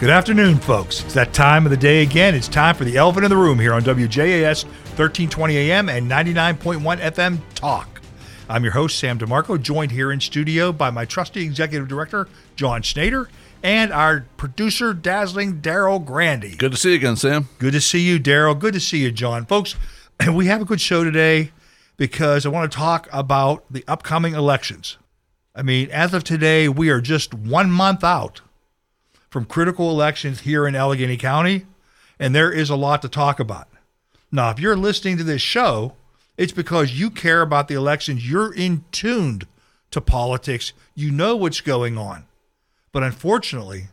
Good afternoon, folks. It's that time of the day again. It's time for the elephant in the room here on WJAS 1320 AM and 99.1 FM Talk. I'm your host, Sam DeMarco, joined here in studio by my trusty executive director, John Schneider, and our producer, dazzling Daryl Grandy. Good to see you again, Sam. Good to see you, Daryl. Good to see you, John. Folks, we have a good show today because I want to talk about the upcoming elections. I mean, as of today, we are just one month out from critical elections here in Allegheny County, and there is a lot to talk about. Now, if you're listening to this show, it's because you care about the elections. You're in tuned to politics. You know what's going on. But unfortunately,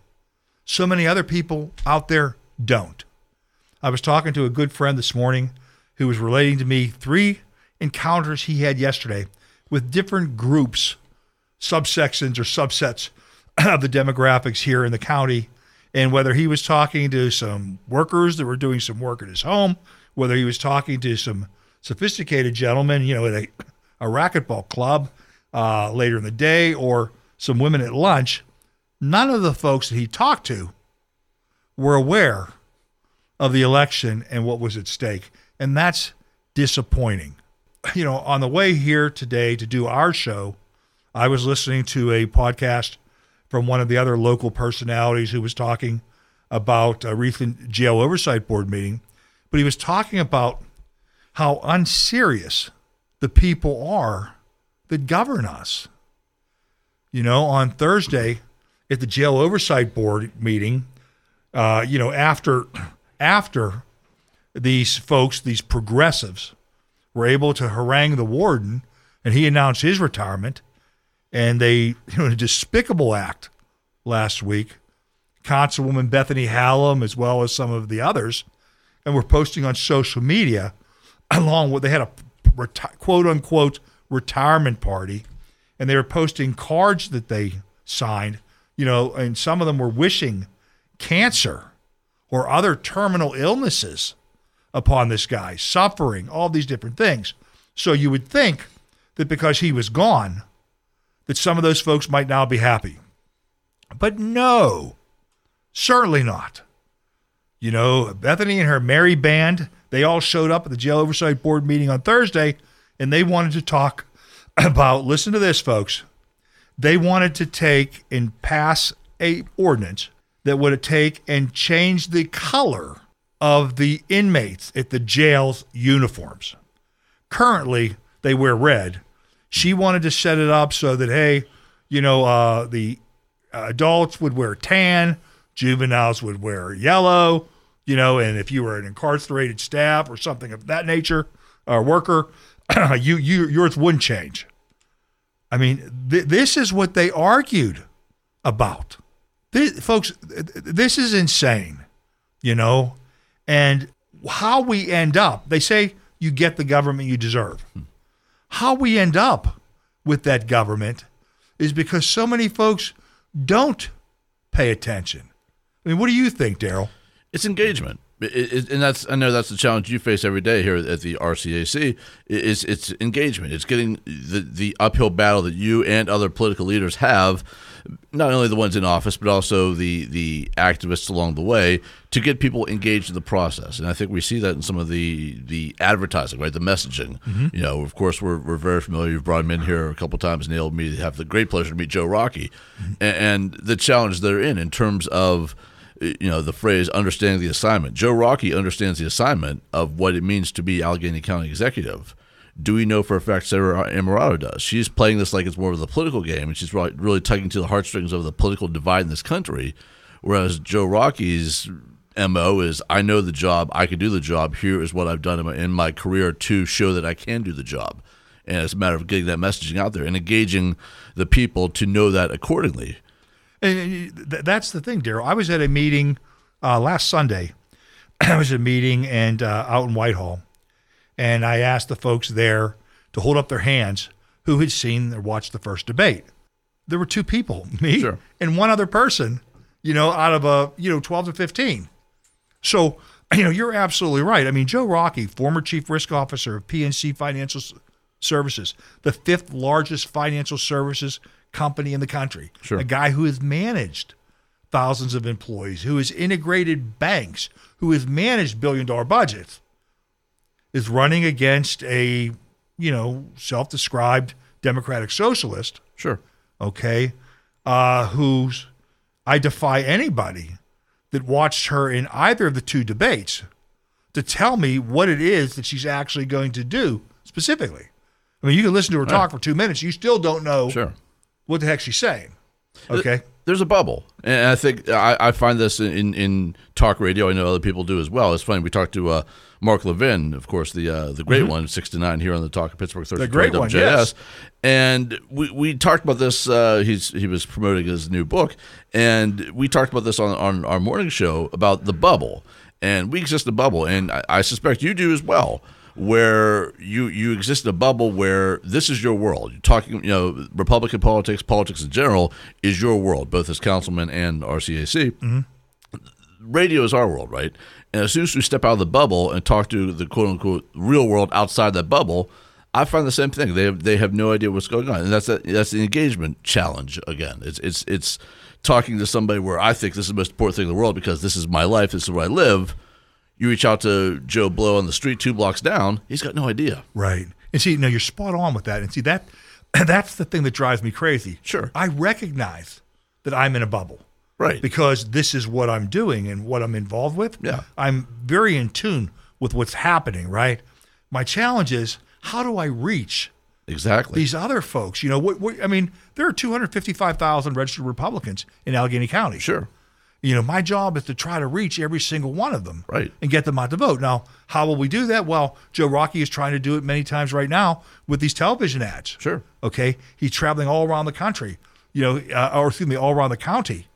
so many other people out there don't. I was talking to a good friend this morning who was relating to me three encounters he had yesterday with different groups, subsections or subsets of the demographics here in the county and whether he was talking to some workers that were doing some work at his home, whether he was talking to some sophisticated gentlemen, you know, at a, a racquetball club uh, later in the day, or some women at lunch, none of the folks that he talked to were aware of the election and what was at stake. And that's disappointing. You know, on the way here today to do our show, I was listening to a podcast from one of the other local personalities who was talking about a recent jail oversight board meeting, but he was talking about how unserious the people are that govern us. You know, on Thursday at the jail oversight board meeting, uh, you know, after after these folks, these progressives, were able to harangue the warden, and he announced his retirement and they, you know, a despicable act last week. Councilwoman Bethany Hallam, as well as some of the others, and were posting on social media, along with they had a reti- quote unquote retirement party, and they were posting cards that they signed, you know, and some of them were wishing cancer or other terminal illnesses upon this guy, suffering, all these different things. So you would think that because he was gone, that some of those folks might now be happy. But no, certainly not. You know, Bethany and her merry band, they all showed up at the jail oversight board meeting on Thursday and they wanted to talk about listen to this folks. They wanted to take and pass a ordinance that would take and change the color of the inmates at the jail's uniforms. Currently, they wear red. She wanted to set it up so that hey, you know, uh, the adults would wear tan, juveniles would wear yellow, you know, and if you were an incarcerated staff or something of that nature, or worker, you you yours wouldn't change. I mean, th- this is what they argued about. This, folks, this is insane, you know, and how we end up. They say you get the government you deserve. How we end up with that government is because so many folks don't pay attention. I mean, what do you think, Daryl? It's engagement. It, it, and that's I know that's the challenge you face every day here at the RCAC. Is it's engagement. It's getting the the uphill battle that you and other political leaders have, not only the ones in office but also the the activists along the way to get people engaged in the process. And I think we see that in some of the the advertising, right, the messaging. Mm-hmm. You know, of course, we're we're very familiar. You've brought him in here a couple times, Neil. Me to have the great pleasure to meet Joe Rockey, mm-hmm. and, and the challenge they're in in terms of you know the phrase understanding the assignment. Joe Rockey understands the assignment of what it means to be Allegheny County executive. Do we know for a fact Sara Innamorato does? She's playing this like it's more of the political game, and she's really, really tugging to the heartstrings of the political divide in this country. Whereas Joe Rockey's mo is, I know the job, I can do the job. Here is what I've done in my, in my career to show that I can do the job, and it's a matter of getting that messaging out there and engaging the people to know that accordingly. And that's the thing, Daryl. I was at a meeting uh, last Sunday. I was at a meeting and uh, out in Whitehall, and I asked the folks there to hold up their hands who had seen or watched the first debate. There were two people, me sure. and one other person, you know, out of a you know twelve to fifteen. So you know you're absolutely right. I mean, Joe Rockey, former chief risk officer of PNC Financial Services, the fifth largest financial services company in the country. Sure. A guy who has managed thousands of employees, who has integrated banks, who has managed billion dollar budgets, is running against a, you know, self described democratic socialist, Sure. okay, uh, who's, I defy anybody that watched her in either of the two debates to tell me what it is that she's actually going to do specifically. I mean, you can listen to her talk for two minutes, you still don't know Sure. what the heck she's saying. Okay. There's a bubble, and I think I, I find this in, in talk radio. I know other people do as well. It's funny. We talked to uh, Mark Levin, of course, the uh, the great one, six to nine here on the Talk of Pittsburgh Thursday. Mm-hmm. great one, yes. And we, we talked about this. Uh, he's he was promoting his new book, and we talked about this on on our morning show about the bubble. And we exist in a bubble, and I, I suspect you do as well where you you exist in a bubble where this is your world. You're talking, you know, Republican politics, politics in general is your world, both as councilman and RCAC. Mm-hmm. Radio is our world, right? And as soon as we step out of the bubble and talk to the quote unquote real world outside that bubble, I find the same thing. They have, they have no idea what's going on, and that's a, that's the engagement challenge again. It's it's it's talking to somebody where I think this is the most important thing in the world because this is my life, this is where I live. You reach out to Joe Blow on the street two blocks down, he's got no idea. Right. And see, no, you're spot on with that. And see that that's the thing that drives me crazy. Sure. I recognize that I'm in a bubble. Right. Because this is what I'm doing and what I'm involved with. Yeah. I'm very in tune with what's happening, right? My challenge is how do I reach Exactly. these other folks? You know, what, what I mean, there are 255,000 registered Republicans in Allegheny County. Sure. You know, my job is to try to reach every single one of them Right. and get them out to vote. Now, how will we do that? Well, Joe Rockey is trying to do it many times right now with these television ads. Sure. Okay. He's traveling all around the country, you know, uh, or excuse me, all around the county,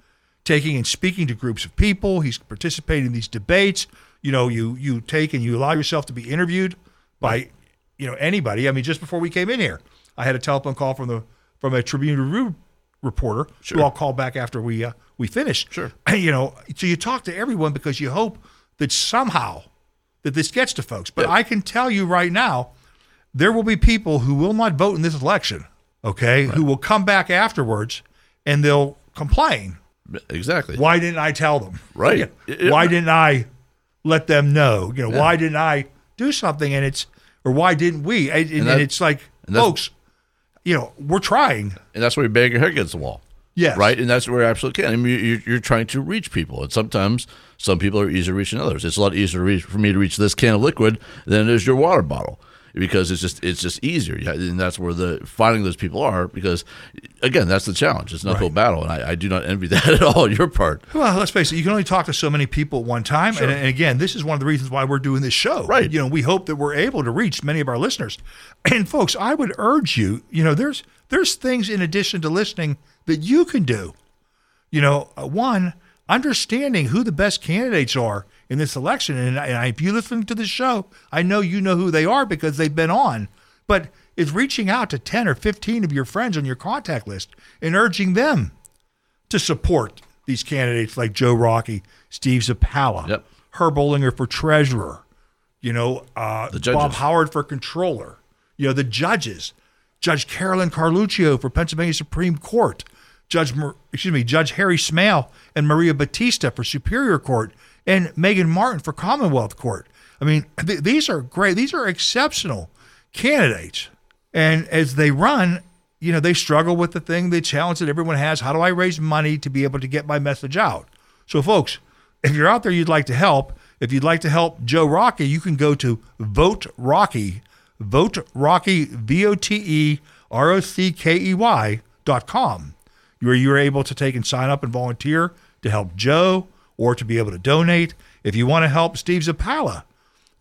taking and speaking to groups of people. He's participating in these debates. You know, you you take and you allow yourself to be interviewed by, you know, anybody. I mean, just before we came in here, I had a telephone call from the from a Tribune Review reporter Sure. who I'll call back after we uh, we finish. Sure. You know, so you talk to everyone because you hope that somehow that this gets to folks. But Yeah. I can tell you right now, there will be people who will not vote in this election, okay, who will come back afterwards and they'll complain. Exactly. Why didn't I tell them? Right. It- Why didn't I let them know? You know, Yeah. why didn't I do something? And it's, or why didn't we? And, and that- it's like, and folks, you know, we're trying. And that's where you bang your head against the wall. Yes. Right. And that's where you absolutely can. I mean, you're, you're trying to reach people. And sometimes some people are easier to reach than others. It's a lot easier to reach, for me to reach this can of liquid than it is your water bottle because it's just it's just easier. Yeah, And that's where the finding those people are because, again, that's the challenge. It's an uphill Right. battle. And I, I do not envy that at all on your part. Well, let's face it, you can only talk to so many people at one time. And, and again, this is one of the reasons why we're doing this show. Right. You know, we hope that we're able to reach many of our listeners. And folks, I would urge you, you know, there's there's things in addition to listening that you can do. You know, uh, one, understanding who the best candidates are in this election. And, and I, if you listen to this show, I know you know who they are because they've been on. But it's reaching out to 10 or 15 of your friends on your contact list and urging them to support these candidates like Joe Rockey, Steve Zappala, Yep. Herb Bollinger for treasurer, you know, uh. Bob Howard for controller, you know, the judges, Judge Carolyn Carluccio for Pennsylvania Supreme Court, Judge, excuse me, Judge Harry Smail and Maria Battista for Superior Court, and Megan Martin for Commonwealth Court. I mean, th- these are great. These are exceptional candidates. And as they run, you know, they struggle with the thing, the challenge that everyone has. How do I raise money to be able to get my message out? So, folks, if you're out there, you'd like to help. If you'd like to help Joe Rockey, you can go to Vote Rockey, Vote Rockey, V O T E R O C K E Y dot com, where you're able to take and sign up and volunteer to help Joe or to be able to donate. If you want to help Steve Zappala,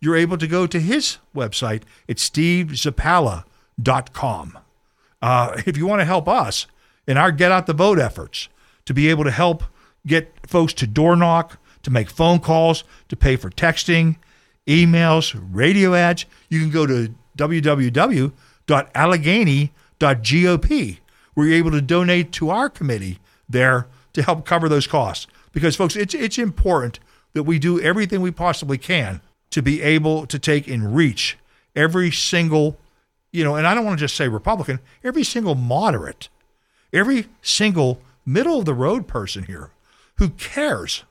you're able to go to his website. It's stevezapala.com. Uh, if you want to help us in our Get Out the Vote efforts, to be able to help get folks to door knock, to make phone calls, to pay for texting, emails, radio ads, you can go to www.allegheny.gop, you're able to donate to our committee there to help cover those costs. Because, folks, it's, it's important that we do everything we possibly can to be able to take and reach every single, you know, and I don't want to just say Republican, every single moderate, every single middle of the road person here who cares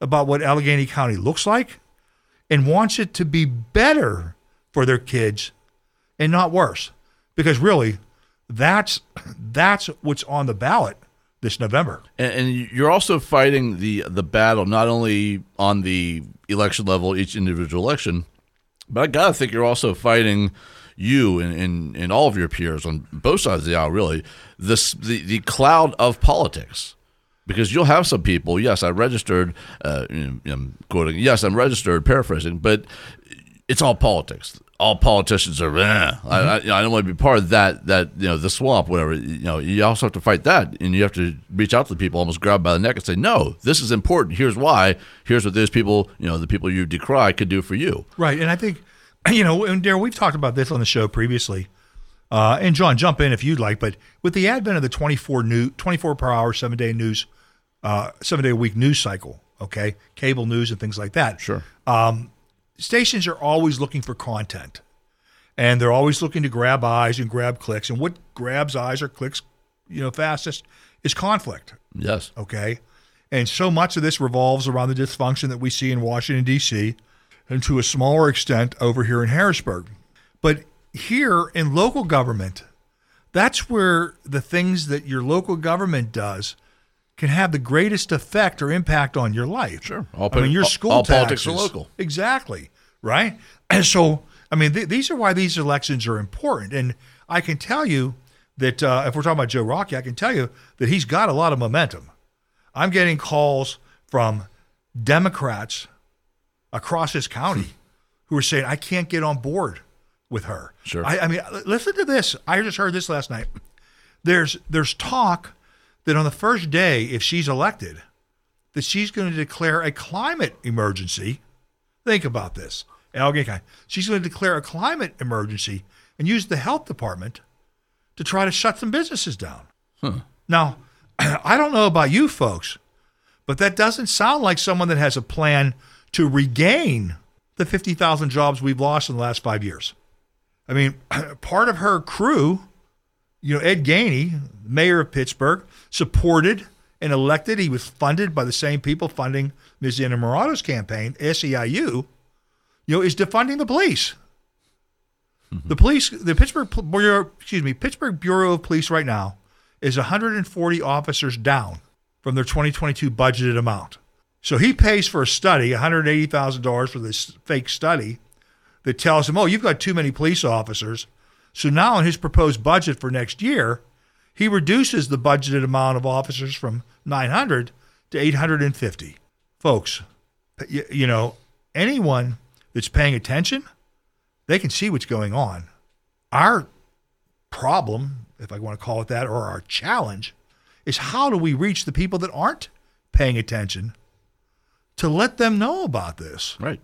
about what Allegheny County looks like and wants it to be better for their kids and not worse. Because really, that's that's what's on the ballot this November. And, and you're also fighting the the battle not only on the election level, each individual election, but I gotta think you're also fighting you and, and, and all of your peers on both sides of the aisle, really, this the, the cloud of politics. Because you'll have some people, yes, I registered, uh, I'm quoting, yes, I'm registered, paraphrasing, but it's all politics. All politicians are, eh, mm-hmm. I, I, I, don't want to be part of that, that, you know, the swamp, whatever. You know, you also have to fight that. And you have to reach out to the people, almost grab by the neck and say, no, this is important. Here's why. Here's what those people, you know, the people you decry could do for you. Right. And I think you know, and Daryl, we've talked about this on the show previously. Uh, and John, jump in if you'd like. But with the advent of the 24 new, 24 per hour, seven day news, uh, seven day a week news cycle, okay, cable news and things like that. Sure. Um, stations are always looking for content, and they're always looking to grab eyes and grab clicks. And what grabs eyes or clicks, you know, fastest is conflict. Yes. Okay. And so much of this revolves around the dysfunction that we see in Washington D.C and to a smaller extent over here in Harrisburg. But here in local government, that's where the things that your local government does can have the greatest effect or impact on your life. Sure. All, I mean, your school all taxes, politics are local. Exactly. Right. And so, I mean, th- these are why these elections are important. And I can tell you that uh, if we're talking about Joe Rockey, I can tell you that he's got a lot of momentum. I'm getting calls from Democrats across his county who are saying, I can't get on board with her. Sure. I, I mean, listen to this. I just heard this last night. There's there's talk that on the first day, if she's elected, that she's going to declare a climate emergency. Think about this. Allegheny County. She's going to declare a climate emergency and use the health department to try to shut some businesses down. Huh. Now, I don't know about you folks, but that doesn't sound like someone that has a plan to regain the 50,000 jobs we've lost in the last five years. I mean, part of her crew, you know, Ed Gainey, mayor of Pittsburgh, supported and elected. He was funded by the same people funding Ms. Innamorato's campaign, SEIU, you know, is defunding the police. Mm-hmm. The police, the Pittsburgh Bureau, excuse me, Pittsburgh Bureau of Police right now is 140 officers down from their 2022 budgeted amount. So he pays for a study, $180,000 for this fake study that tells him, oh, you've got too many police officers. So now in his proposed budget for next year, he reduces the budgeted amount of officers from 900 to 850. Folks, you, you know, anyone that's paying attention, they can see what's going on. Our problem, if I want to call it that, or our challenge, is how do we reach the people that aren't paying attention to let them know about this. Right.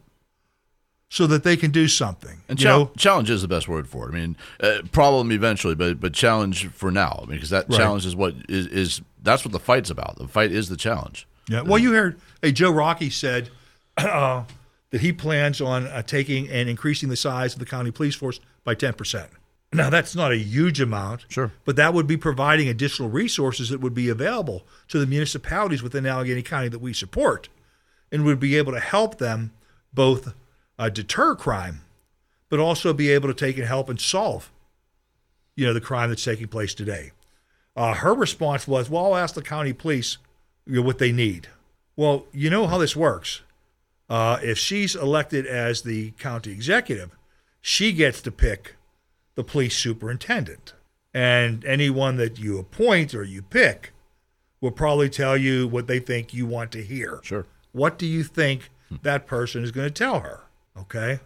So that they can do something. And chal- challenge is the best word for it. I mean, uh, problem eventually, but but challenge for now. I mean, because that right. challenge is what is, is that's what the fight's about. The fight is the challenge. Yeah. Well, you heard, hey, Joe Rockey said uh, that he plans on uh, taking and increasing the size of the county police force by ten percent. Now, that's not a huge amount, sure, but that would be providing additional resources that would be available to the municipalities within Allegheny County that we support and would be able to help them both uh, deter crime, but also be able to take and help and solve, you know, the crime that's taking place today. Uh, her response was, "Well, I'll ask the county police you know, what they need." Well, you know how this works. Uh, if she's elected as the county executive, she gets to pick the police superintendent, and anyone that you appoint or you pick will probably tell you what they think you want to hear. Sure. What do you think that person is going to tell her? Okay.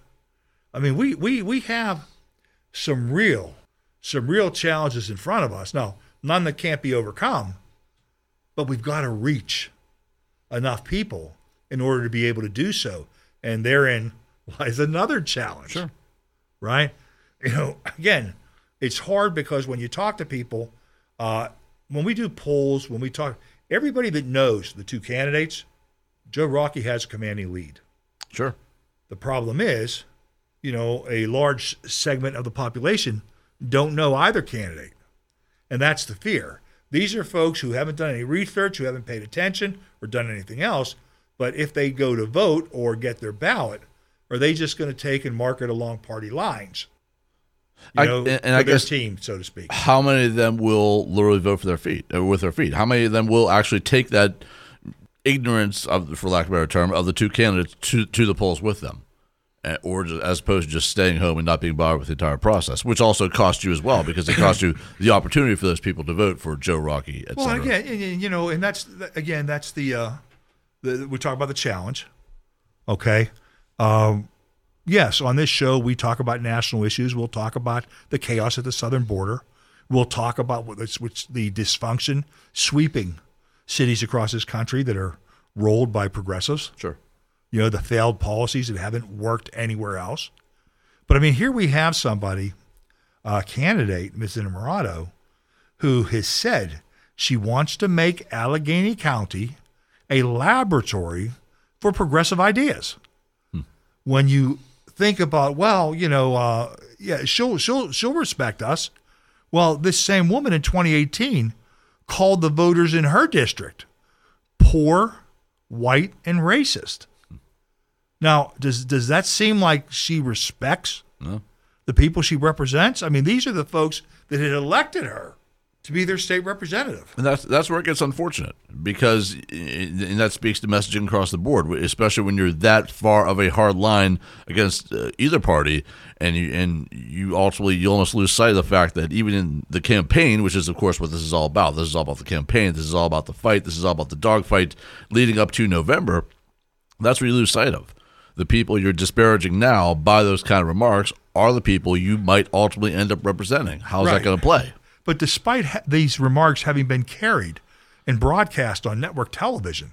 I mean, we, we, we have some real, some real challenges in front of us. Now, none that can't be overcome, but we've got to reach enough people in order to be able to do so. And therein lies another challenge. Sure. Right? You know, again, it's hard because when you talk to people, uh, when we do polls, when we talk, everybody that knows the two candidates Joe Rockey has a commanding lead. Sure. The problem is, you know, a large segment of the population don't know either candidate. And that's the fear. These are folks who haven't done any research, who haven't paid attention or done anything else. But if they go to vote or get their ballot, are they just going to take and mark it along party lines? You I- know, and- and for I their guess- team, so to speak. how many of them will literally vote for their feet uh, with their feet? How many of them will actually take that ignorance of, for lack of a better term, of the two candidates to to the polls with them, Uh, or just, as opposed to just staying home and not being bothered with the entire process, which also costs you as well because it costs you the opportunity for those people to vote for Joe Rockey, et Well, again, you know, and that's again, that's the, uh, the we talk about the challenge. Okay. Um, yes, on this show we talk about national issues. We'll talk about the chaos at the southern border. We'll talk about what which the dysfunction sweeping cities across this country that are rolled by progressives. Sure. You know, the failed policies that haven't worked anywhere else. But I mean, here we have somebody, a candidate, Ms. Innamorato, who has said she wants to make Allegheny County a laboratory for progressive ideas. When you think about, well, you know, uh, yeah, she'll she'll she'll respect us. Well, this same woman in 2018 called the voters in her district poor, white, and racist. Now, does does that seem like she respects No. the people she represents? I mean, these are the folks that had elected her to be their state representative. And that's that's where it gets unfortunate because and that speaks to messaging across the board, especially when you're that far of a hard line against uh, either party, and you and you ultimately you almost lose sight of the fact that even in the campaign, which is of course what this is all about, this is all about the campaign, this is all about the fight, this is all about the dogfight leading up to November. That's where you lose sight of the people you're disparaging now by those kind of remarks are the people you might ultimately end up representing. How's that going to play? But despite ha- these remarks having been carried and broadcast on network television,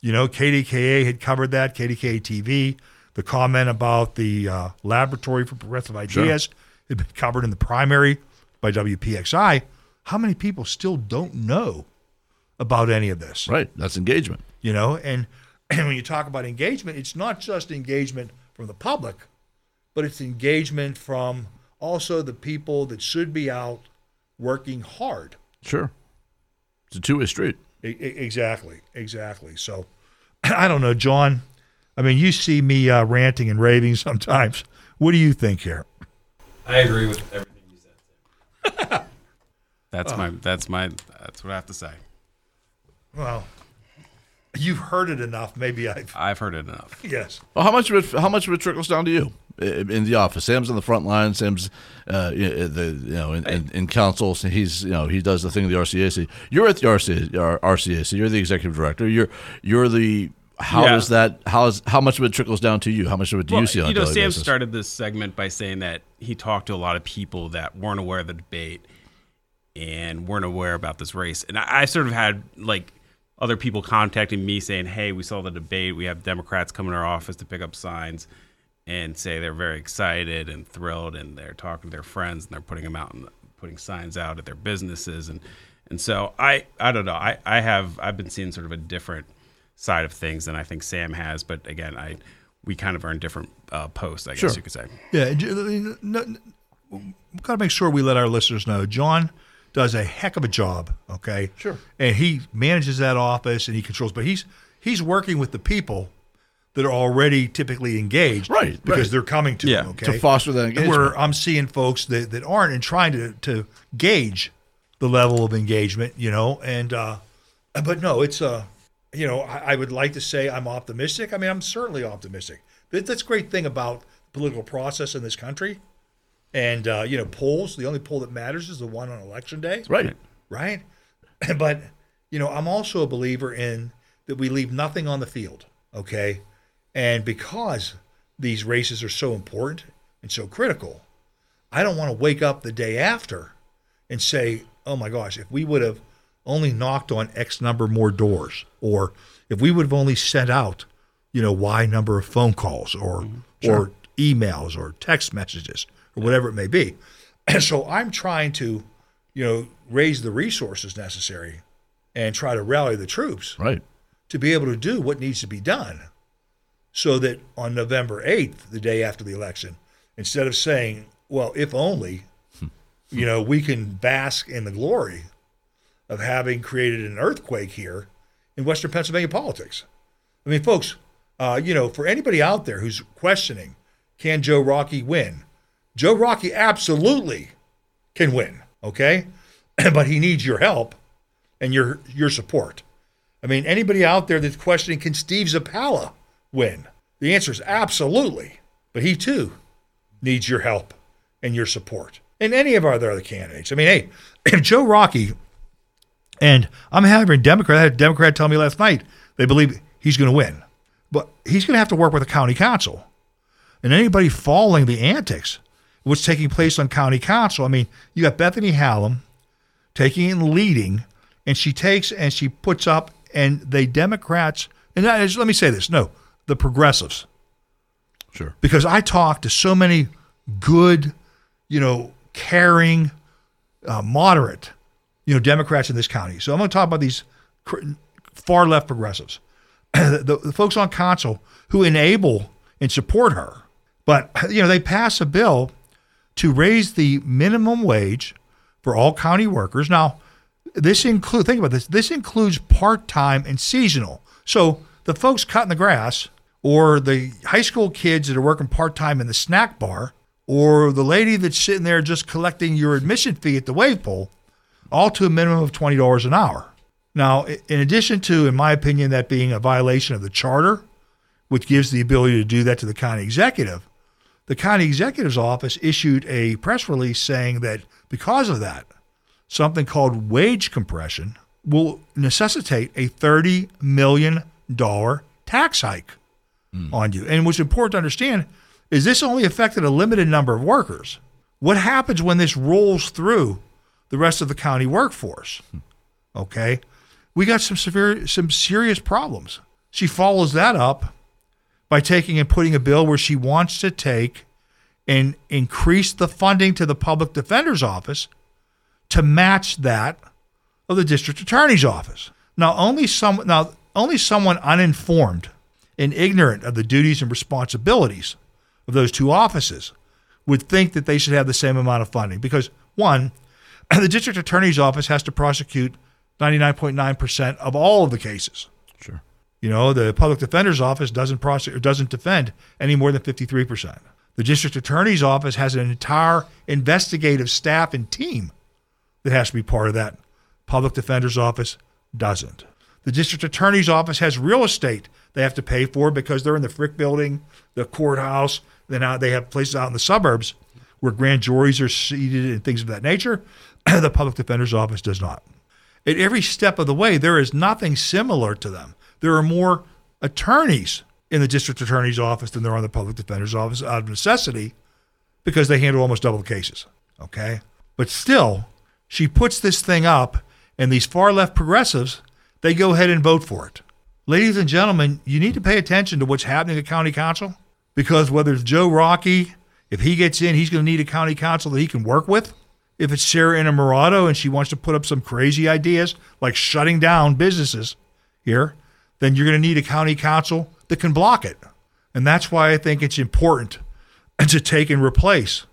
you know, KDKA had covered that, KDKA TV, the comment about the uh, Laboratory for Progressive Ideas had been covered in the primary by WPXI. How many people still don't know about any of this? Right, that's engagement. you know and and when you talk about engagement it's not just engagement from the public but it's engagement from also the people that should be out working hard Sure. It's a two way street. E- e- exactly exactly so i don't know john i mean you see me uh, ranting and raving sometimes what do you think here I agree with everything you said. That's my that's my that's what I have to say. well you've heard it enough maybe i've I've heard it enough. yes Well, how much of it? How much of it trickles down to you in the office? Sam's on the front line. Sam's, uh, you know, the you know, in, in, in council. So he's you know he does the thing of the RCAC. You're at the RCA, R- RCAC. You're the executive director. You're you're the. How Yeah. does that? How is how much of it trickles down to you? How much of it do you see on you know, Sam basis? started this segment by saying that he talked to a lot of people that weren't aware of the debate and weren't aware about this race. And I, I sort of had like other people contacting me saying, "Hey, we saw the debate. We have Democrats come in our office to pick up signs." And say they're very excited and thrilled, and they're talking to their friends, and they're putting them out and putting signs out at their businesses, and and so I I don't know I I have I've been seeing sort of a different side of things than I think Sam has, but again I we kind of are in different uh, posts, I guess Sure. you could say. Yeah, no, no, we've got to make sure we let our listeners know. John does a heck of a job. Okay, Sure. and he manages that office and he controls, but he's he's working with the people that are already typically engaged, Right, Because right. they're coming to Yeah, him. Okay, to foster that engagement. where I'm seeing folks that, that aren't and trying to to gauge the level of engagement, you know, and uh, but no, it's uh, you know, I, I would like to say I'm optimistic. I mean, I'm certainly optimistic. That, that's a great thing about the political process in this country. And uh, you know, polls. The only poll that matters is the one on election day, right. right? But you know, I'm also a believer in that we leave nothing on the field. Okay, and because these races are so important and so critical, I don't want to wake up the day after and say, "Oh my gosh, if we would have only knocked on X number more doors, or if we would have only sent out, you know, Y number of phone calls, or mm-hmm. or emails, or text messages, or whatever it may be." And so I'm trying to, you know, raise the resources necessary and try to rally the troops Right. to be able to do what needs to be done so that on November 8th, the day after the election, instead of saying, well, if only, hmm. you know, we can bask in the glory of having created an earthquake here in Western Pennsylvania politics. I mean, folks, uh, you know, for anybody out there who's questioning, can Joe Rockey win? Joe Rockey absolutely can win, okay? but he needs your help and your your support. I mean, anybody out there that's questioning, can Steve Zappala win? The answer is absolutely. But he too needs your help and your support. And any of our other candidates. I mean, hey, if Joe Rockey, and I'm having a Democrat, I had a Democrat tell me last night they believe he's going to win. But he's going to have to work with the county council. And anybody following the antics, what's taking place on county council, I mean, you got Bethany Hallam taking and leading, and she takes and she puts up, and the Democrats, and is, let me say this no, the progressives. Sure. Because I talk to so many good, you know, caring, uh, moderate, you know, Democrats in this county. So I'm going to talk about these far left progressives, the, the folks on council who enable and support her. But, you know, they pass a bill to raise the minimum wage for all county workers. Now, this includes, think about this, this includes part time and seasonal. So the folks cutting the grass, or the high school kids that are working part time in the snack bar, or the lady that's sitting there just collecting your admission fee at the wave pool, all to a minimum of $20 an hour. Now, in addition to, in my opinion, that being a violation of the charter, which gives the ability to do that to the county executive, the county executive's office issued a press release saying that because of that, something called wage compression will necessitate a $30 million tax hike mm. on you. And what's important to understand is this only affected a limited number of workers. What happens when this rolls through the rest of the county workforce? Okay. We got some severe some serious problems. She follows that up by taking and putting a bill where she wants to take and increase the funding to the public defender's office to match that of the district attorney's office. Now only some now only someone uninformed and ignorant of the duties and responsibilities of those two offices would think that they should have the same amount of funding because one, the district attorney's office has to prosecute 99.9% of all of the cases. Sure. You know, the public defender's office doesn't prosecute or doesn't defend any more than 53%. The district attorney's office has an entire investigative staff and team that has to be part of that. Public defender's office doesn't. The district attorney's office has real estate they have to pay for because they're in the Frick building, the courthouse. Then they have places out in the suburbs where grand juries are seated and things of that nature. the public defender's office does not. At every step of the way, there is nothing similar to them. There are more attorneys in the district attorney's office than there are in the public defender's office out of necessity because they handle almost double the cases. Okay? But still, she puts this thing up, and these far left progressives, they go ahead and vote for it. Ladies and gentlemen, you need to pay attention to what's happening at county council because whether it's Joe Rockey, if he gets in, he's going to need a county council that he can work with. If it's Sara Innamorato and she wants to put up some crazy ideas like shutting down businesses here, then you're going to need a county council that can block it. And that's why I think it's important to take and replace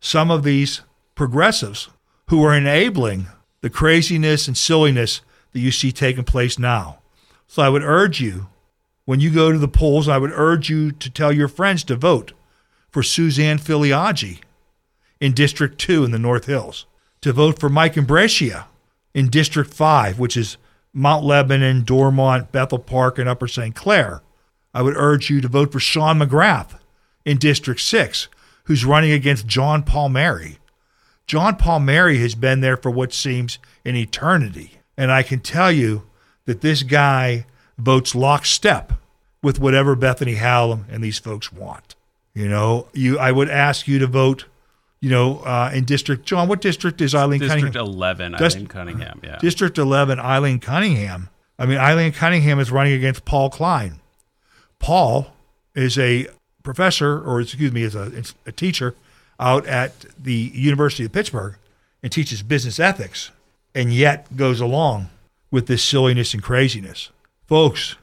some of these progressives who are enabling the craziness and silliness that you see taking place now. So I would urge you, when you go to the polls, I would urge you to tell your friends to vote for Suzanne Filiaggi in District 2 in the North Hills, to vote for Mike Imbruglia in District 5, which is Mount Lebanon, Dormont, Bethel Park, and Upper St. Clair. I would urge you to vote for Sean McGrath in District 6, who's running against John Palmiere. John Palmiere has been there for what seems an eternity. And I can tell you that this guy votes lockstep with whatever Bethany Hallam and these folks want. You know, you I would ask you to vote, you know, uh, in District John. What district is Eileen District Cunningham? eleven, Eileen Cunningham. Yeah. District eleven, Eileen Cunningham. I mean, Eileen Cunningham is running against Paul Klein. Paul is a professor, or excuse me, is a, a teacher out at the University of Pittsburgh and teaches business ethics, and yet goes along with this silliness and craziness. Folks,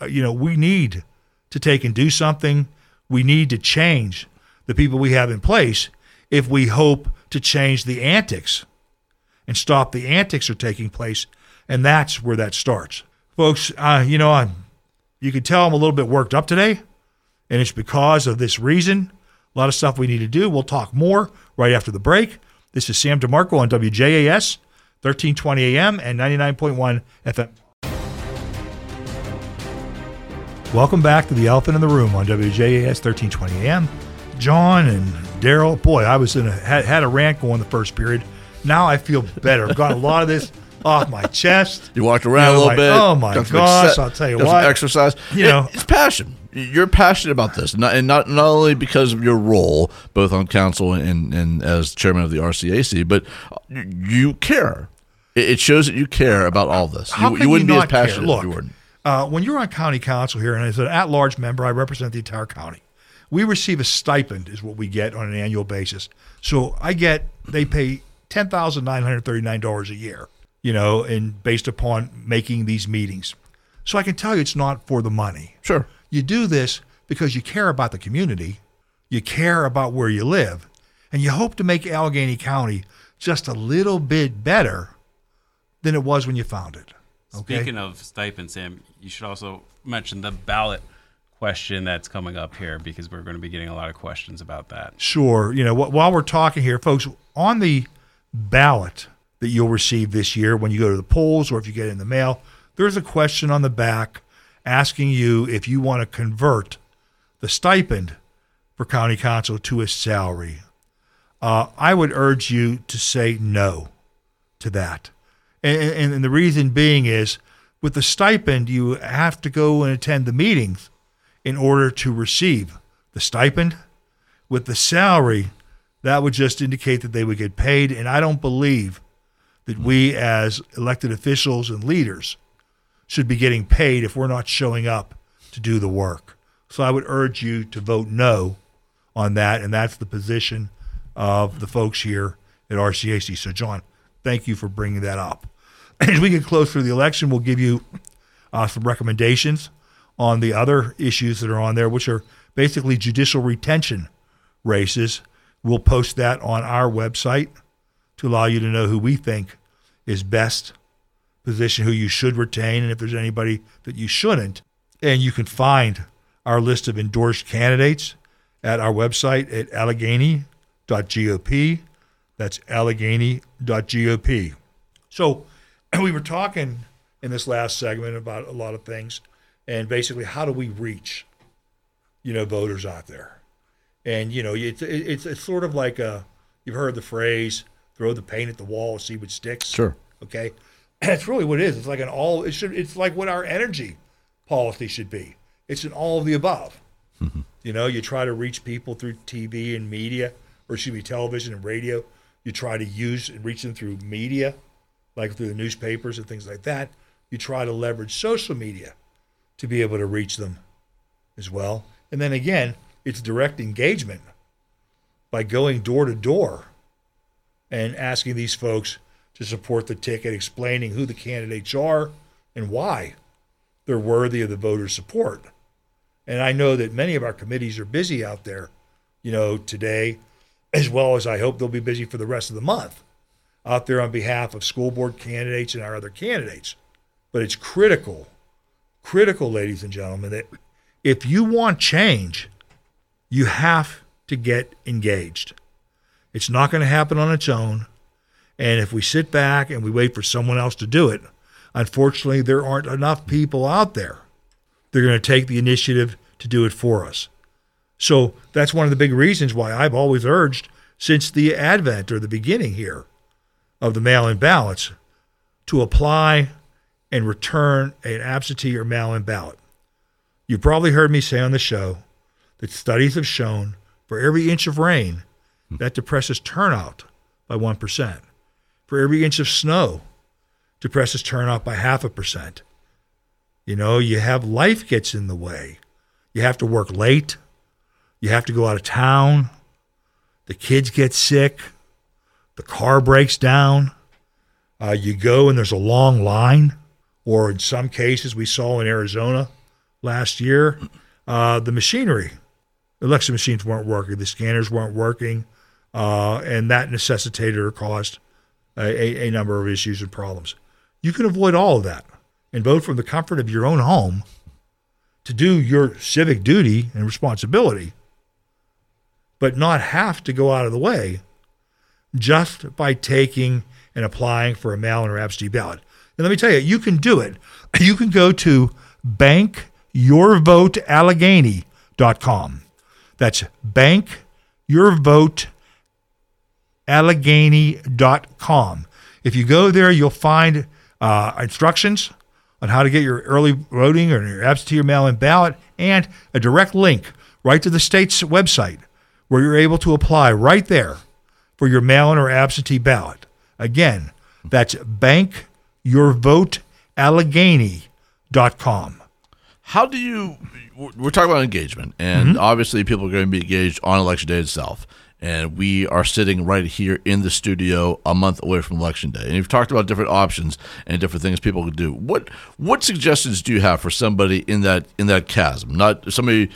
uh, you know, we need to take and do something. We need to change the people we have in place if we hope to change the antics and stop the antics are taking place. And that's where that starts. Folks, uh, you know, I'm, you can tell I'm a little bit worked up today, and it's because of this reason. A lot of stuff we need to do. We'll talk more right after the break. This is Sam DeMarco on WJAS, 1320 AM and 99.1 FM. Welcome back to the Elephant in the Room on WJAS 1320 AM. John and Daryl, boy, I was in a had, had a rant going the first period. Now I feel better. I've got a lot of this off my chest. You walked around You know, a little like, bit. oh my gosh, I'll tell you what. exercise. You It- know. it's passion. You're passionate about this, not, and not not only because of your role, both on council and, and as chairman of the RCAC, but you care. It it shows that you care about all this. How you, can you wouldn't be as passionate Look, you. Uh, when you're on county council here, and as an at-large member, I represent the entire county. We receive a stipend, is what we get on an annual basis. So I get they pay ten thousand nine hundred thirty-nine dollars a year, you know, and based upon making these meetings. So I can tell you, it's not for the money. Sure. You do this because you care about the community, you care about where you live, and you hope to make Allegheny County just a little bit better than it was when you found it. Okay. Speaking of stipend, Sam, you should also mention the ballot question that's coming up here because we're going to be getting a lot of questions about that. Sure. You know, wh- while we're talking here, folks, on the ballot that you'll receive this year when you go to the polls or if you get in the mail, there's a question on the back asking you if you want to convert the stipend for county council to a salary. Uh, I would urge you to say no to that. And, and, and the reason being is with the stipend, you have to go and attend the meetings in order to receive the stipend with the salary, that would just indicate that they would get paid. And I don't believe that we, as elected officials and leaders, should be getting paid if we're not showing up to do the work. So I would urge you to vote no on that. And that's the position of the folks here at RCAC. So, John, thank you for bringing that up. As we get close through the election, we'll give you uh, some recommendations on the other issues that are on there, which are basically judicial retention races. We'll post that on our website to allow you to know who we think is best position, who you should retain, and if there's anybody that you shouldn't. And you can find our list of endorsed candidates at our website at allegheny.gop. That's allegheny.gop. So we were talking in this last segment about a lot of things, and basically how do we reach, you know, voters out there? And you know, it's it's it's sort of like a you've heard the phrase "throw the paint at the wall, see what sticks." Sure. Okay, that's really what it is. It's like an all. It should. It's like what our energy policy should be. It's an all of the above. Mm-hmm. You know, you try to reach people through TV and media, or should be television and radio. You try to use and reach them through media, like through the newspapers and things like that. You try to leverage social media to be able to reach them as well. And then again, it's direct engagement by going door to door and asking these folks to support the ticket, explaining who the candidates are and why they're worthy of the voters' support. And I know that many of our committees are busy out there, you know, today, as well as I hope they'll be busy for the rest of the month out there on behalf of school board candidates and our other candidates. But it's critical, critical, ladies and gentlemen, that if you want change, you have to get engaged. It's not going to happen on its own. And if we sit back and we wait for someone else to do it, unfortunately, there aren't enough people out there. They're going to take the initiative to do it for us. So that's one of the big reasons why I've always urged since the advent or the beginning here of the mail in ballots to apply and return an absentee or mail in ballot. You've probably heard me say on the show that studies have shown for every inch of rain, that depresses turnout by 1%. For every inch of snow, depresses turnout by half a percent. You know, you have life gets in the way. You have to work late. You have to go out of town. The kids get sick. The car breaks down. Uh, you go and there's a long line. Or in some cases, we saw in Arizona last year, uh, the machinery, election machines weren't working, the scanners weren't working, uh, and that necessitated or caused a, a, number of issues and problems. You can avoid all of that and vote from the comfort of your own home to do your civic duty and responsibility, but not have to go out of the way just by taking and applying for a mail in or absentee ballot. And let me tell you, you can do it. You can go to bankyourvoteallegheny.com. That's bankyourvoteallegheny.com. If you go there, you'll find uh, instructions on how to get your early voting or your absentee or mail in ballot and a direct link right to the state's website where you're able to apply right there for your mail in or absentee ballot. Again, that's bankyourvoteallegheny.com. How do you? We're talking about engagement, and mm-hmm. obviously, people are going to be engaged on election day itself. And we are sitting right here in the studio a month away from election day. And you've talked about different options and different things people could do. What what suggestions do you have for somebody in that in that chasm? Not somebody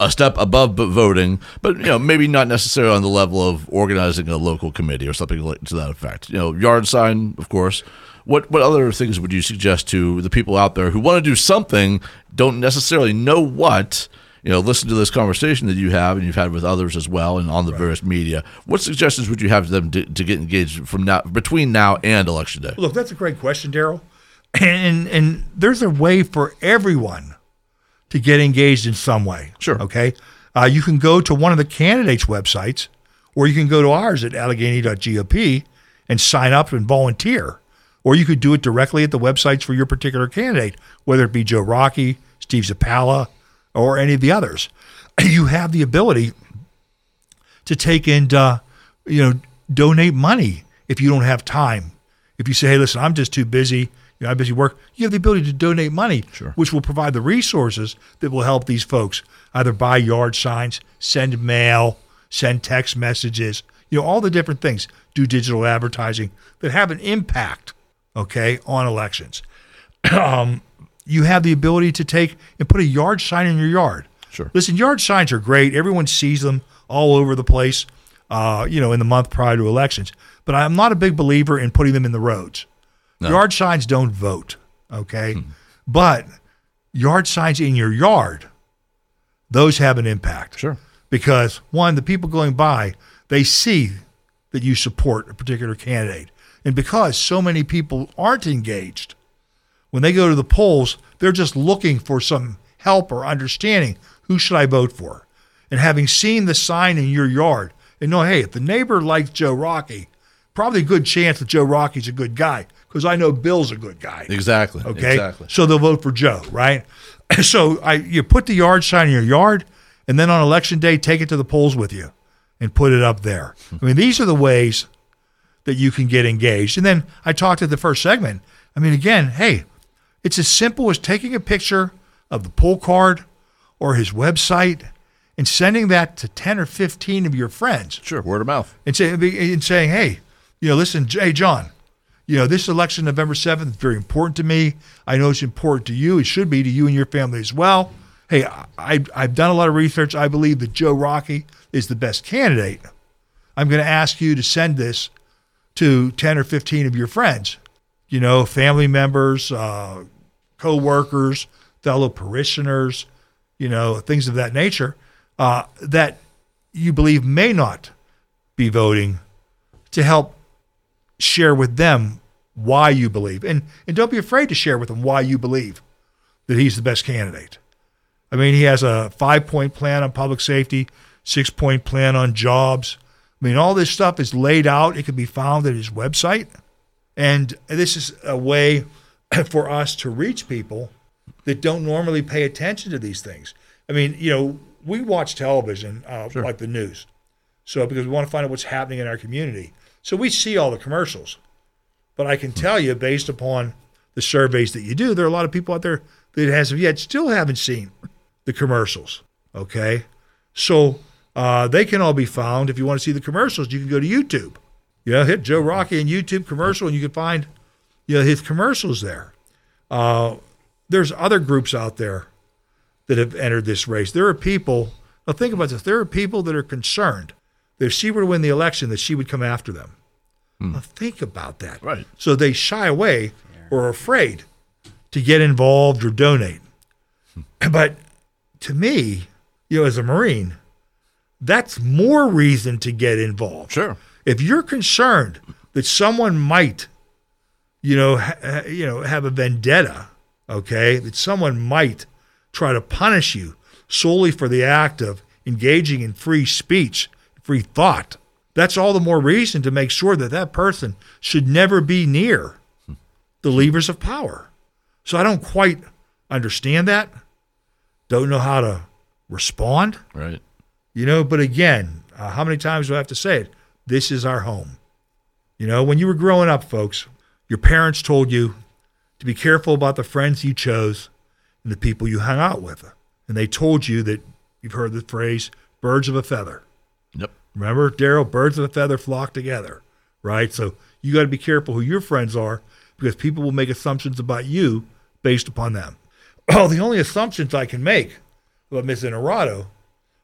a step above but voting, but you know maybe not necessarily on the level of organizing a local committee or something like to that effect. You know, yard sign, of course. What what other things would you suggest to the people out there who want to do something, don't necessarily know what? You know, listen to this conversation that you have and you've had with others as well, and on the various media. What suggestions would you have to them to, to get engaged from now between now and election day? Look, that's a great question, Daryl. And and there's a way for everyone to get engaged in some way. Sure. Okay. Uh, you can go to one of the candidates' websites, or you can go to ours at Allegheny.gop and sign up and volunteer. Or you could do it directly at the websites for your particular candidate, whether it be Joe Rockey, Steve Zappala, or any of the others. You have the ability to take and uh, you know donate money if you don't have time. If you say, "Hey, listen, I'm just too busy. You know, I'm busy work," you have the ability to donate money, Sure. which will provide the resources that will help these folks either buy yard signs, send mail, send text messages, you know, all the different things. Do digital advertising that have an impact, okay, on elections. um, you have the ability to take and put a yard sign in your yard. Sure. Listen, yard signs are great. Everyone sees them all over the place, uh, you know, in the month prior to elections. But I'm not a big believer in putting them in the roads. Yard signs don't vote, okay? But yard signs in your yard, those have an impact. Sure. Because one, the people going by, they see that you support a particular candidate. And because so many people aren't engaged, when they go to the polls, they're just looking for some help or understanding. Who should I vote for? And having seen the sign in your yard, and know, hey, if the neighbor likes Joe Rockey, probably a good chance that Joe Rockey's a good guy because I know Bill's a good guy. Exactly. Okay. Exactly. So they'll vote for Joe, right? So I you put the yard sign in your yard, and then on election day, take it to the polls with you and put it up there. I mean, these are the ways that you can get engaged. And then I talked at the first segment. I mean, again, hey, it's as simple as taking a picture of the poll card or his website and sending that to 10 or 15 of your friends Sure. Word of mouth. and, say, and saying, hey, you know, listen, hey, John, you know, this election, November 7th, is very important to me. I know it's important to you. It should be to you and your family as well. Hey, I, I've done a lot of research. I believe that Joe Rockey is the best candidate. I'm going to ask you to send this to 10 or 15 of your friends, you know, family members, uh, co workers, fellow parishioners, you know, things of that nature uh, that you believe may not be voting to help share with them why you believe. And, and don't be afraid to share with them why you believe that he's the best candidate. I mean, he has a five point plan on public safety, six point plan on jobs. I mean, all this stuff is laid out. It can be found at his website. And this is a way for us to reach people that don't normally pay attention to these things. I mean, you know, we watch television uh, like the news. So because we want to find out what's happening in our community. So we see all the commercials. But I can tell you, based upon the surveys that you do, there are a lot of people out there that as of yet still haven't seen the commercials. Okay. So uh, they can all be found. If you want to see the commercials, you can go to YouTube. You know, hit Joe Rockey and YouTube commercial, and you can find you know his commercials there. Uh, there's other groups out there that have entered this race. There are people. Now think about this. There are people that are concerned that if she were to win the election, that she would come after them. Now think about that. Right. So they shy away or are afraid to get involved or donate. But to me, you know, as a Marine, that's more reason to get involved. Sure. If you're concerned that someone might, you know, ha- you know, have a vendetta, okay, that someone might try to punish you solely for the act of engaging in free speech, free thought, that's all the more reason to make sure that that person should never be near the levers of power. So I don't quite understand that. Don't know how to respond. Right. You know, but again, uh, how many times do I have to say it? This is our home. You know, when you were growing up, folks, your parents told you to be careful about the friends you chose and the people you hung out with. And they told you that you've heard the phrase birds of a feather. Yep. Remember, Daryl, birds of a feather flock together, right? So you got to be careful who your friends are because people will make assumptions about you based upon them. Oh, the only assumptions I can make about Miss Innamorato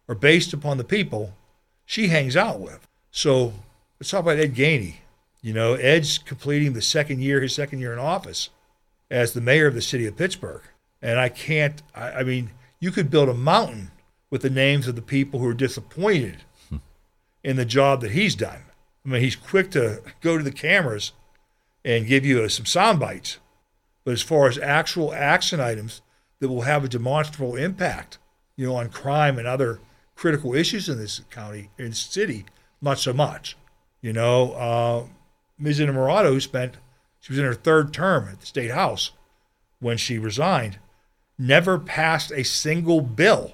are based upon the people she hangs out with. So let's talk about Ed Gainey. You know, Ed's completing the second year, his second year in office as the mayor of the city of Pittsburgh. And I can't, I, I mean, you could build a mountain with the names of the people who are disappointed in the job that he's done. I mean, he's quick to go to the cameras and give you uh, some sound bites. But as far as actual action items that will have a demonstrable impact, you know, on crime and other critical issues in this county, in this city, not so much. You know, uh, Ms. Innamorato, spent, she was in her third term at the state house when she resigned, never passed a single bill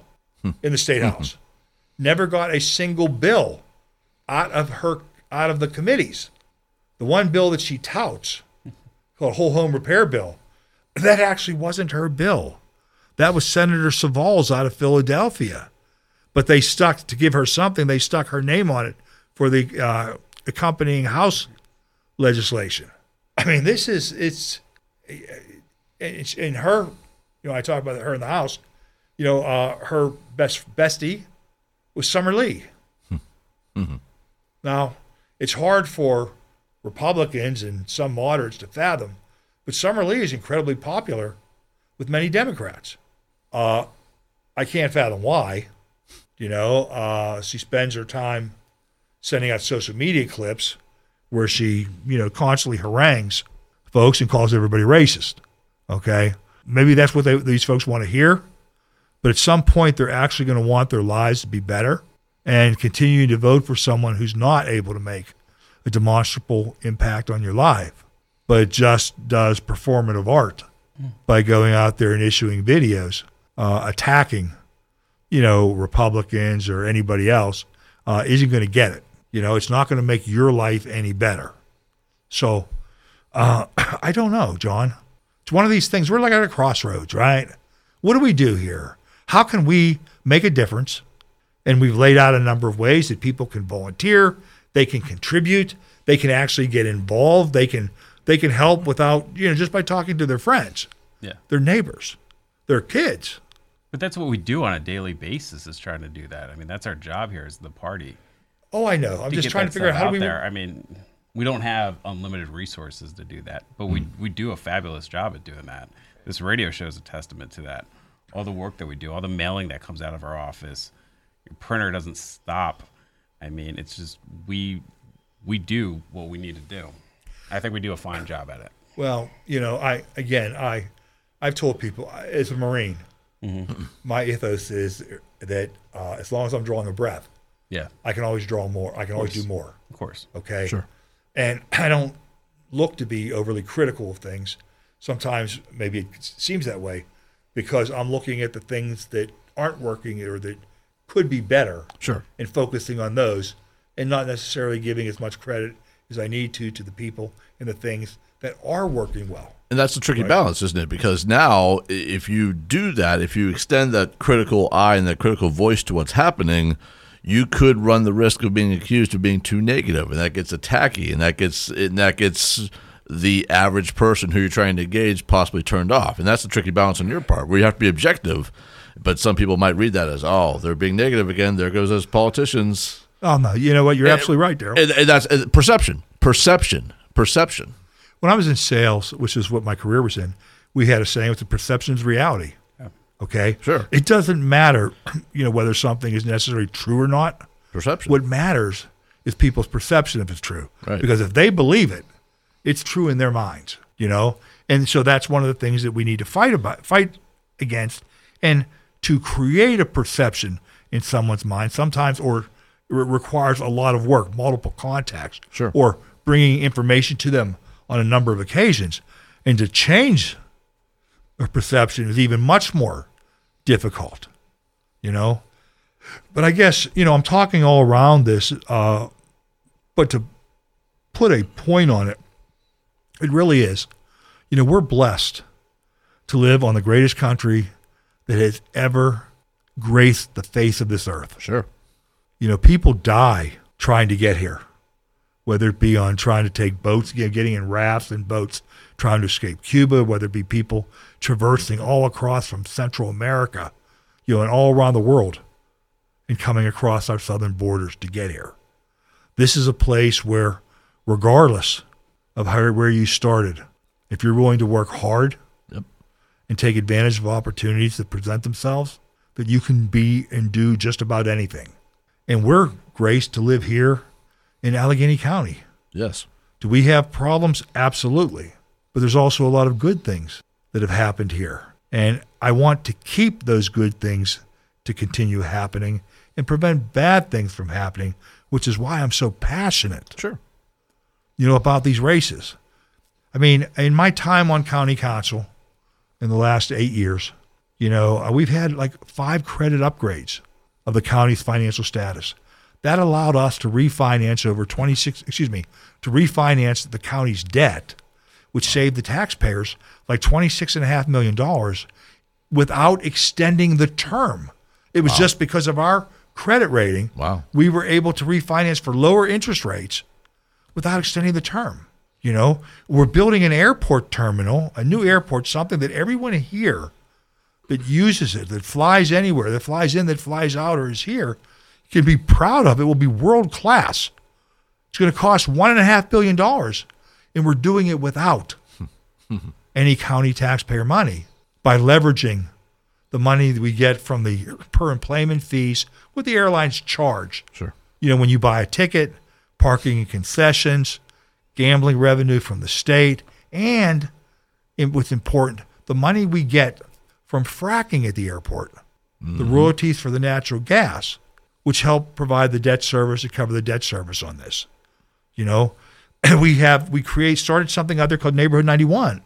in the state house. Never got a single bill out of her out of the committees. The one bill that she touts, called a whole home repair bill, that actually wasn't her bill. That was Senator Saval's out of Philadelphia. But they stuck to give her something. They stuck her name on it for the uh, accompanying House legislation. I mean, this is it's, it's in her. You know, I talk about her in the House. You know, uh, her best bestie was Summer Lee. Now, it's hard for Republicans and some moderates to fathom, but Summer Lee is incredibly popular with many Democrats. Uh, I can't fathom why. You know, uh, she spends her time sending out social media clips where she, you know, constantly harangues folks and calls everybody racist. Okay, maybe that's what they, these folks want to hear, but at some point they're actually going to want their lives to be better and continue to vote for someone who's not able to make a demonstrable impact on your life, but just does performative art by going out there and issuing videos uh, attacking, you know, Republicans or anybody else, uh, isn't going to get it. You know, it's not going to make your life any better. So uh, I don't know, John. It's one of these things. We're like at a crossroads, right? What do we do here? How can we make a difference? And we've laid out a number of ways that people can volunteer, they can contribute, they can actually get involved, they can they can help without you know just by talking to their friends, Yeah. their neighbors, their kids. But that's what we do on a daily basis is trying to do that. I mean, that's our job here is the party. Oh, I know. I'm just trying to figure out how do we. there. I mean, we don't have unlimited resources to do that, but we hmm. we do a fabulous job at doing that. This radio show is a testament to that. All the work that we do, all the mailing that comes out of our office, your printer doesn't stop. I mean, it's just we we do what we need to do. I think we do a fine job at it. Well, you know, I again, I, I've told people as a Marine, my ethos is that uh, as long as I'm drawing a breath, Yeah, I can always draw more. I can always do more. of course. Okay. Sure. And I don't look to be overly critical of things. Sometimes maybe it seems that way because I'm looking at the things that aren't working or that could be better Sure. and focusing on those and not necessarily giving as much credit as I need to to the people and the things that are working well. And that's the tricky balance, isn't it? Because now, if you do that, if you extend that critical eye and that critical voice to what's happening, you could run the risk of being accused of being too negative, and that gets attacky, and that gets and that gets the average person who you're trying to engage possibly turned off. And that's the tricky balance on your part, where you have to be objective. But some people might read that as, oh, they're being negative again. There goes those politicians. Oh no, you know what? You're eh, absolutely right, Daryl. And, and that's perception. perception, perception. When I was in sales, which is what my career was in, we had a saying: "It's a perception's reality." Okay, Sure. It doesn't matter, you know, whether something is necessarily true or not. Perception. What matters is people's perception if it's true. Right. Because if they believe it, it's true in their minds, you know? And so that's one of the things that we need to fight about fight against and to create a perception in someone's mind sometimes or it requires a lot of work, multiple contacts, Sure. or bringing information to them on a number of occasions. And to change a perception is even much more difficult, you know? But I guess, you know, I'm talking all around this, uh, but to put a point on it, it really is. You know, we're blessed to live on the greatest country that has ever graced the face of this earth. Sure. You know, people die trying to get here, whether it be on trying to take boats, get- getting in rafts and boats, trying to escape Cuba, whether it be people traversing all across from Central America, you know, and all around the world and coming across our southern borders to get here. This is a place where, regardless of how, where you started, if you're willing to work hard Yep. and take advantage of opportunities that present themselves, that you can be and do just about anything. And we're graced to live here in Allegheny County. Yes. Do we have problems? Absolutely. But there's also a lot of good things that have happened here. And I want to keep those good things to continue happening and prevent bad things from happening, which is why I'm so passionate Sure. you know, about these races. I mean, in my time on county council in the last eight years, you know, uh, we've had like five credit upgrades of the county's financial status. That allowed us to refinance over 26, excuse me, to refinance the county's debt, which saved the taxpayers like $26.5 million without extending the term. It was just because of our credit rating. Wow. We were able to refinance for lower interest rates without extending the term. You know, we're building an airport terminal, a new airport, something that everyone here that uses it, that flies anywhere, that flies in, that flies out, or is here, can be proud of. It will be world class. It's going to cost one and a half billion dollars, and we're doing it without any county taxpayer money by leveraging the money that we get from the per enplanement fees, what the airlines charge Sure. you know, when you buy a ticket, parking and concessions, gambling revenue from the state, and what's important, the money we get from fracking at the airport, the mm-hmm. royalties for the natural gas, which help provide the debt service to cover the debt service on this. You know, we have we create started something out there called Neighborhood 91,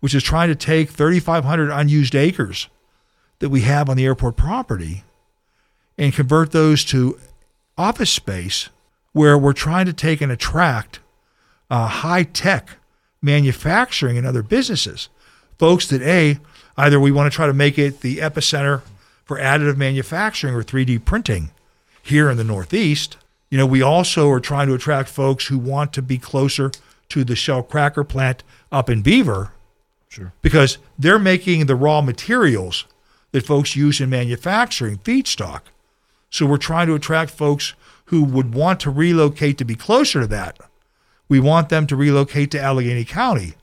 which is trying to take 3,500 unused acres that we have on the airport property and convert those to office space where we're trying to take and attract uh, high tech manufacturing and other businesses. Folks that, A, either we want to try to make it the epicenter for additive manufacturing or 3D printing here in the Northeast. You know, we also are trying to attract folks who want to be closer to the Shell Cracker plant up in Beaver Sure. because they're making the raw materials that folks use in manufacturing feedstock. So we're trying to attract folks who would want to relocate to be closer to that. We want them to relocate to Allegheny County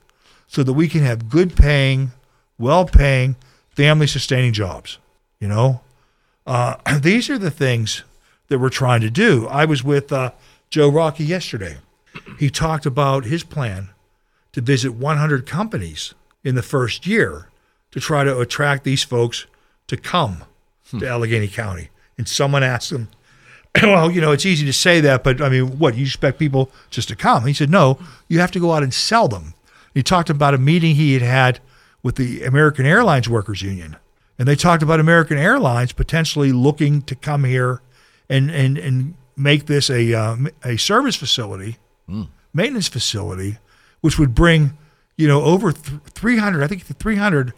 so that we can have good paying, well paying, family sustaining jobs. You know, uh, these are the things that we're trying to do. I was with uh, Joe Rockey yesterday. He talked about his plan to visit 100 companies in the first year to try to attract these folks to come to Allegheny County. And someone asked him, well, you know, it's easy to say that, but I mean, what, you expect people just to come? He said, no, you have to go out and sell them. He talked about a meeting he had had with the American Airlines Workers Union. And they talked about American Airlines potentially looking to come here and, and, and make this a, uh, a service facility, maintenance facility, which would bring, you know, over th- 300, I think 300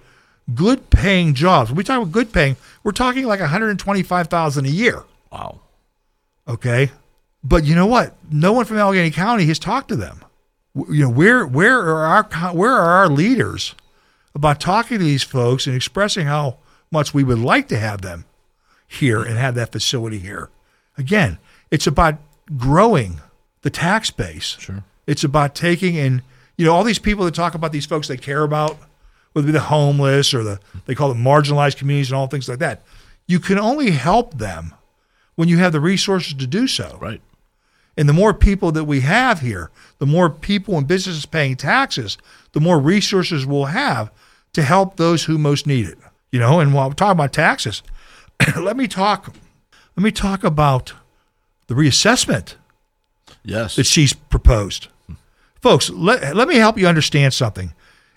good paying jobs. When we talk about good paying, we're talking like 125,000 a year. Wow. Okay. But you know what? No one from Allegheny County has talked to them. You know, where where are our where are our leaders about talking to these folks and expressing how much we would like to have them here and have that facility here? Again, it's about growing the tax base Sure. It's about taking and you know all these people that talk about these folks they care about, whether it be the homeless or the they call them marginalized communities and all things like that. You can only help them when you have the resources to do so. Right. And the more people that we have here, the more people and businesses paying taxes, the more resources we'll have to help those who most need it. You know, and while we're talking about taxes, let me talk let me talk about the reassessment Yes. that she's proposed. Folks, let, let me help you understand something.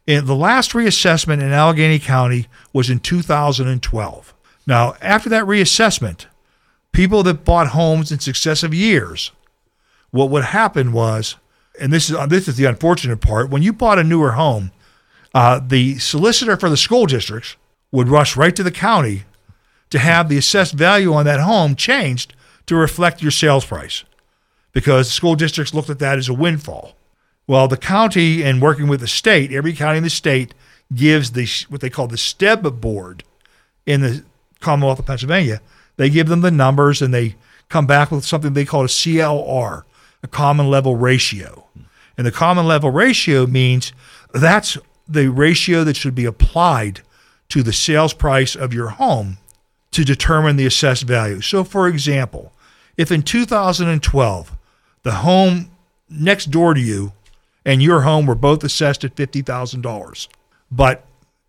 In the last reassessment in Allegheny County was in 2012. Now, after that reassessment, people that bought homes in successive years, what would happen was, and this is this is the unfortunate part, when you bought a newer home, uh, the solicitor for the school districts would rush right to the county to have the assessed value on that home changed to reflect your sales price because school districts looked at that as a windfall. Well, the county and working with the state, every county in the state gives the what they call the STEB board in the Commonwealth of Pennsylvania. They give them the numbers and they come back with something they call a CLR, a common level ratio. And the common level ratio means that's the ratio that should be applied to the sales price of your home to determine the assessed value. So, for example, if in 2012 the home next door to you and your home were both assessed at $50,000, but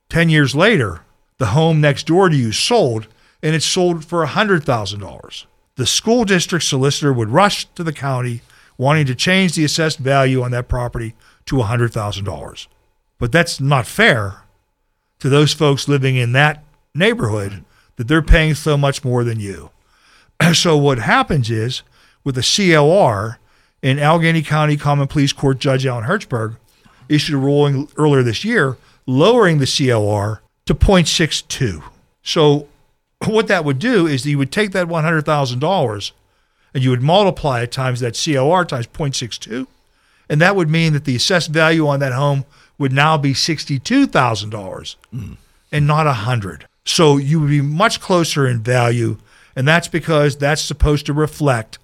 10 years later, the home next door to you sold and it sold for $100,000. The school district solicitor would rush to the county wanting to change the assessed value on that property to $100,000. But that's not fair to those folks living in that neighborhood that they're paying so much more than you. so what happens is with the CLR in Allegheny County Common Pleas Court Judge Alan Hertzberg issued a ruling earlier this year lowering the CLR to 0.62. So what that would do is you would take that $100,000 and you would multiply it times that CLR times 0.62 and that would mean that the assessed value on that home would now be $62,000 and not 100. So you would be much closer in value and that's because that's supposed to reflect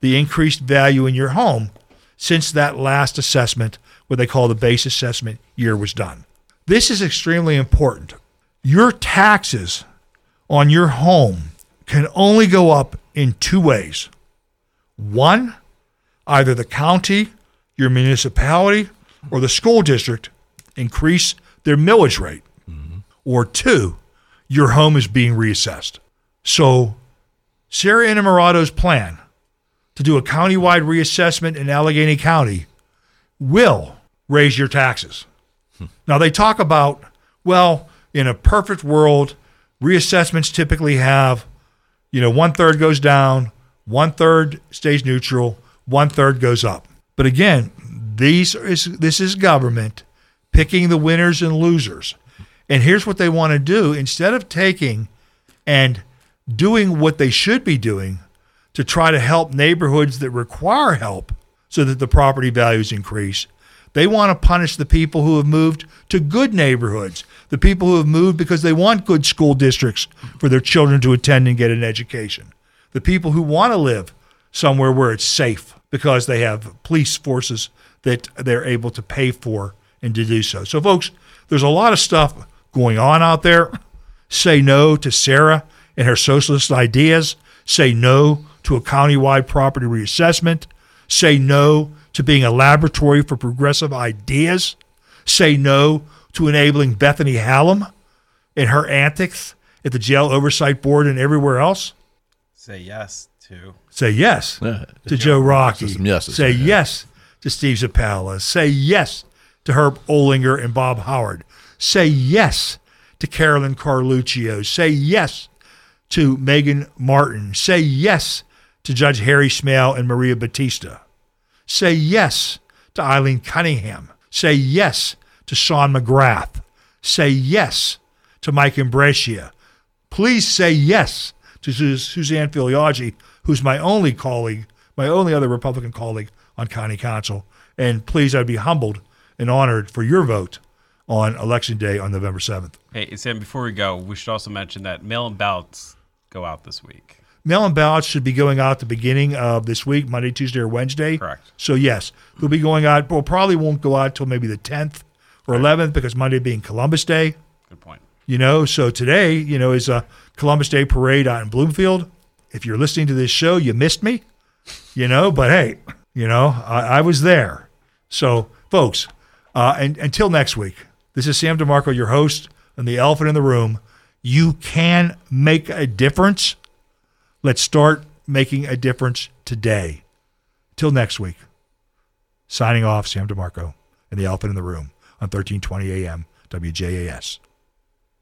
the increased value in your home since that last assessment, what they call the base assessment year, was done. This is extremely important. Your taxes on your home can only go up in two ways. One, either the county, your municipality, or the school district increase their millage rate. Mm-hmm. Or two, your home is being reassessed. So Sara Innamorato's plan to do a countywide reassessment in Allegheny County will raise your taxes. Hmm. Now, they talk about, well, in a perfect world, reassessments typically have, you know, one third goes down, one third stays neutral, one third goes up. But again, these is this is government picking the winners and losers. And here's what they want to do instead of taking and doing what they should be doing to try to help neighborhoods that require help so that the property values increase. They want to punish the people who have moved to good neighborhoods, the people who have moved because they want good school districts for their children to attend and get an education, the people who want to live somewhere where it's safe because they have police forces that they're able to pay for and to do so. So, folks, there's a lot of stuff going on out there. Say no to Sara and her socialist ideas. Say no to a countywide property reassessment. Say no to being a laboratory for progressive ideas. Say no to enabling Bethany Hallam and her antics at the Jail Oversight Board and everywhere else. Say yes to. Say yes to Joe Rockey. Some yeses Say there, yeah. yes to Steve Zappala. Say yes to Herb Olinger and Bob Howard. Say yes to Carolyn Carluccio. Say yes to Megan Martin. Say yes to Judge Harry Smail and Maria Battista. Say yes to Eileen Cunningham. Say yes to Sean McGrath. Say yes to Mike Imbrescia. Please say yes to Suzanne Filiaggi, who's my only colleague, my only other Republican colleague on County Council. And please, I'd be humbled and honored for your vote on Election Day on November 7th. Hey, Sam, before we go, we should also mention that mail in ballots go out this week. mail-in ballots should be going out the beginning of this week, Monday, Tuesday, or Wednesday. Correct. So yes, they'll be going out. Well, probably won't go out till maybe the 10th or 11th because Monday being Columbus Day. Good point. You know, so today, you know, is a Columbus Day parade out in Bloomfield. If you're listening to this show, you missed me, you know, but hey, you know, I, I was there. So, folks, uh, and until next week, this is Sam DeMarco, your host, and the elephant in the room. You can make a difference. Let's start making a difference today. Till next week. Signing off, Sam DeMarco, and the elephant in the room on 1320 AM WJAS.